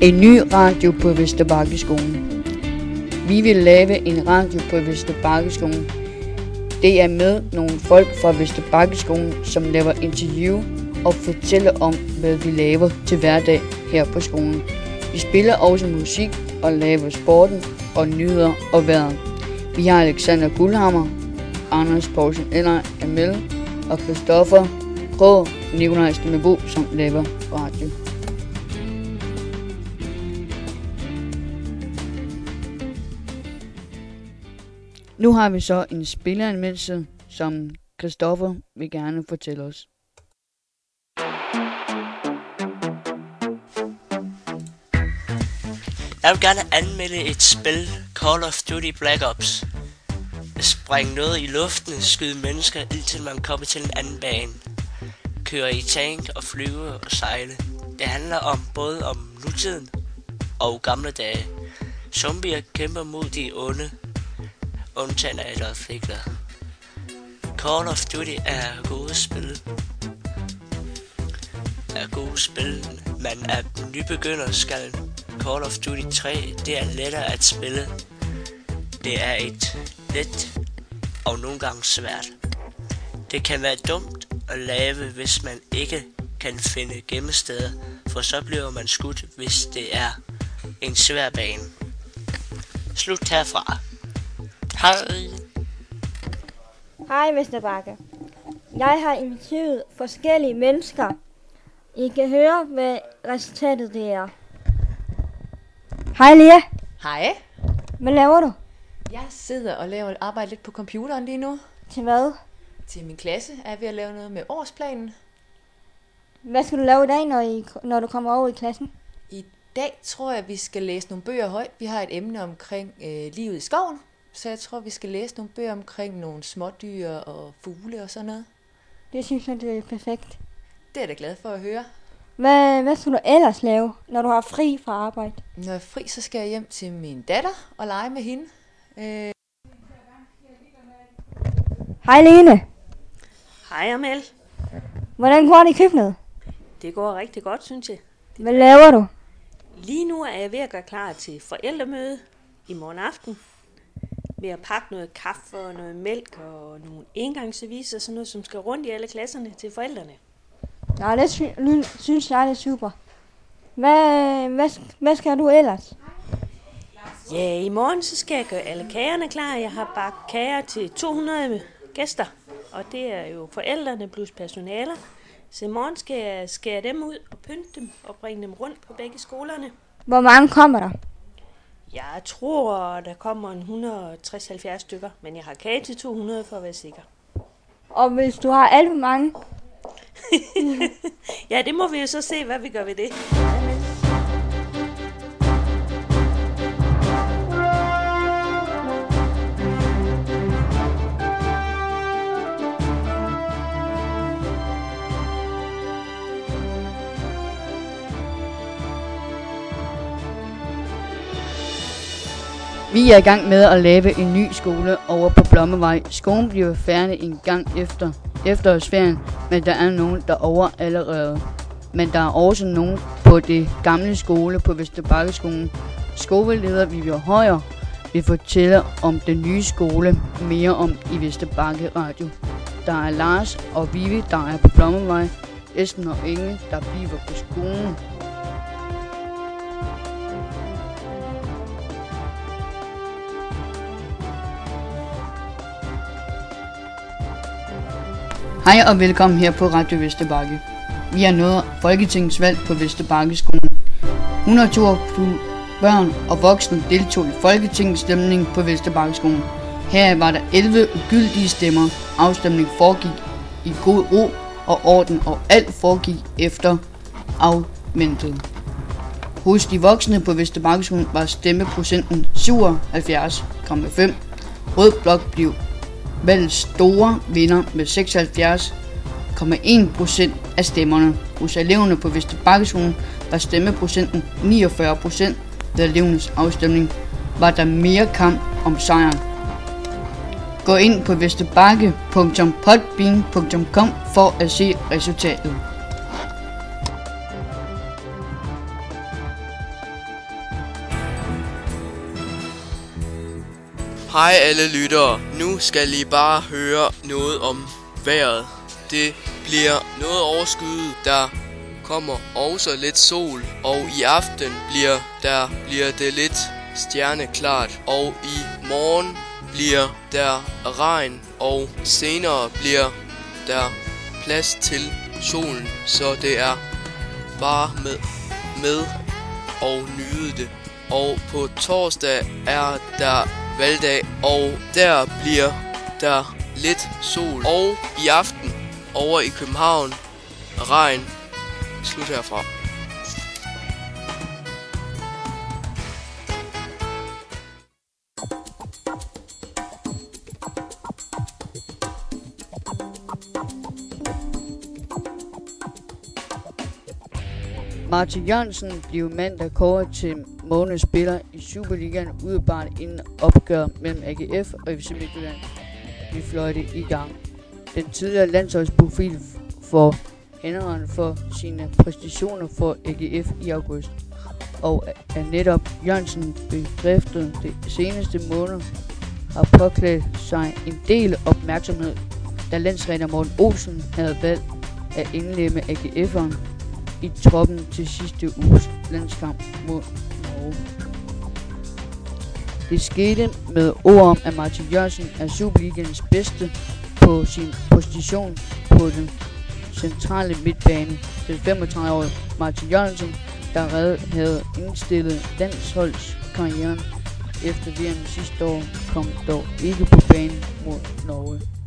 En ny radio på Vesterbakkeskolen. Vi vil lave en radio på Vesterbakkeskolen. Det er med nogle folk fra Vesterbakkeskolen, som laver interview og fortæller om, hvad vi laver til hverdag her på skolen. Vi spiller også musik og laver sporten og nyheder og vejret. Vi har Alexander Guldhammer, Anders Poulsen Eller Amel og Christoffer Krog Nikolaj Stemmebo, som laver radio. Nu har vi så en spilleranmeldelse, som Christoffer vil gerne fortælle os. Jeg vil gerne anmelde et spil, Call of Duty Black Ops. Springe noget i luften, skyde mennesker indtil man kommer til en anden bane. Køre i tank og flyve og sejle. Det handler om både om nutiden og gamle dage. Zombier kæmper mod de onde, undtagen Adolf Hitler. Call of Duty er gode spil. Er gode spil. Man er nybegynder skal Call of Duty 3, det er lettere at spille. Det er et let og nogle gange svært. Det kan være dumt at lave, hvis man ikke kan finde gemmesteder, for så bliver man skudt, hvis det er en svær bane. Slut herfra. Hej. Hej, Mr. Bakke. Jeg har inviteret forskellige mennesker. I kan høre, hvad resultatet det er. Hej, Lea. Hej. Hvad laver du? Jeg sidder og laver arbejde lidt på computeren lige nu. Til hvad? Til min klasse er ved at lave noget med årsplanen. Hvad skal du lave i dag, når, I, når du kommer over i klassen? I dag tror jeg, vi skal læse nogle bøger højt. Vi har et emne omkring øh, livet i skoven. Så jeg tror, vi skal læse nogle bøger omkring nogle smådyr og fugle og sådan noget. Det synes jeg, det er perfekt. Det er jeg da glad for at høre. Hvad, hvad skal du ellers lave, når du har fri fra arbejde? Når jeg er fri, så skal jeg hjem til min datter og lege med hende. Øh, Hej, Lene. Hej Amel. Hvordan går det i køkkenet? Det går rigtig godt, synes jeg. Hvad laver du? Lige nu er jeg ved at gøre klar til forældremøde i morgen aften. Ved at pakke noget kaffe og noget mælk og nogle engangsservice og sådan noget, som skal rundt i alle klasserne til forældrene. Ja, det sy- synes jeg det er super. Hvad, hvad, hvad skal du ellers? Ja, i morgen så skal jeg gøre alle kagerne klar. Jeg har bagt kager til 200 gæster, og det er jo forældrene plus personaler. Så i morgen skal jeg skære dem ud og pynte dem og bringe dem rundt på begge skolerne. Hvor mange kommer der? Jeg tror, der kommer en 160-70 stykker, men jeg har kage til 200 for at være sikker. Og hvis du har alt for mange, Ja, det må vi jo så se, hvad vi gør ved det. Vi er i gang med at lave en ny skole over på Blommevej. Skolen bliver færdig en gang efter efterårsferien, men der er nogen derovre allerede. Men der er også nogen på det gamle skole på Vesterbakkeskolen. Skoleleder Vivian Højer vil fortælle om den nye skole mere om i Vesterbakke Radio. Der er Lars og Vivi, der er på Blommevej. Esben og Inge, der bliver på skolen. Hej og velkommen her på Radio Vesterbakke. Vi er nået folketingsvalg på Vesterbarkeskolen. 122 børn og voksne deltog i folketingsstemning på Vesterbarkeskolen. Her var der 11 ugyldige stemmer. Afstemningen foregik i god ro og orden, og alt foregik efter afventet. Hos de voksne på Vesterbarkeskolen var stemmeprocenten 77,5. Rød blok blev valgets store vinder med 76,1 procent af stemmerne. Hos eleverne på Vesterbakkeskolen var stemmeprocenten 49 procent. Ved elevernes afstemning var der mere kamp om sejren. Gå ind på vesterbakke.podbean.com for at se resultatet. Hej alle lyttere. Nu skal I bare høre noget om vejret. Det bliver noget overskyet, der kommer også lidt sol, og i aften bliver der bliver det lidt stjerneklart, og i morgen bliver der regn, og senere bliver der plads til solen, så det er bare med, med og nyde det. Og på torsdag er der valgdag, og der bliver der lidt sol. Og i aften over i København regn. Slut herfra. Martin Jørgensen blev mandag kåret til månedens spiller i Superligaen udebart inden opgør mellem AGF og FC Midtjylland blev fløjte i gang. Den tidligere landsholdsprofil for hænderen for sine præstationer for AGF i august, og er netop Jørgensen bekræftet det seneste måned har påklædt sig en del opmærksomhed, da landstræner Morten Olsen havde valgt at indlemme AGF'eren i troppen til sidste uges landskamp mod Norge. Det skete med ord om, at Martin Jørgensen er Superligaens bedste på sin position på den centrale midtbane. Den 35-årige Martin Jørgensen, der havde indstillet landsholdskarrieren efter VM sidste år, kom dog ikke på banen mod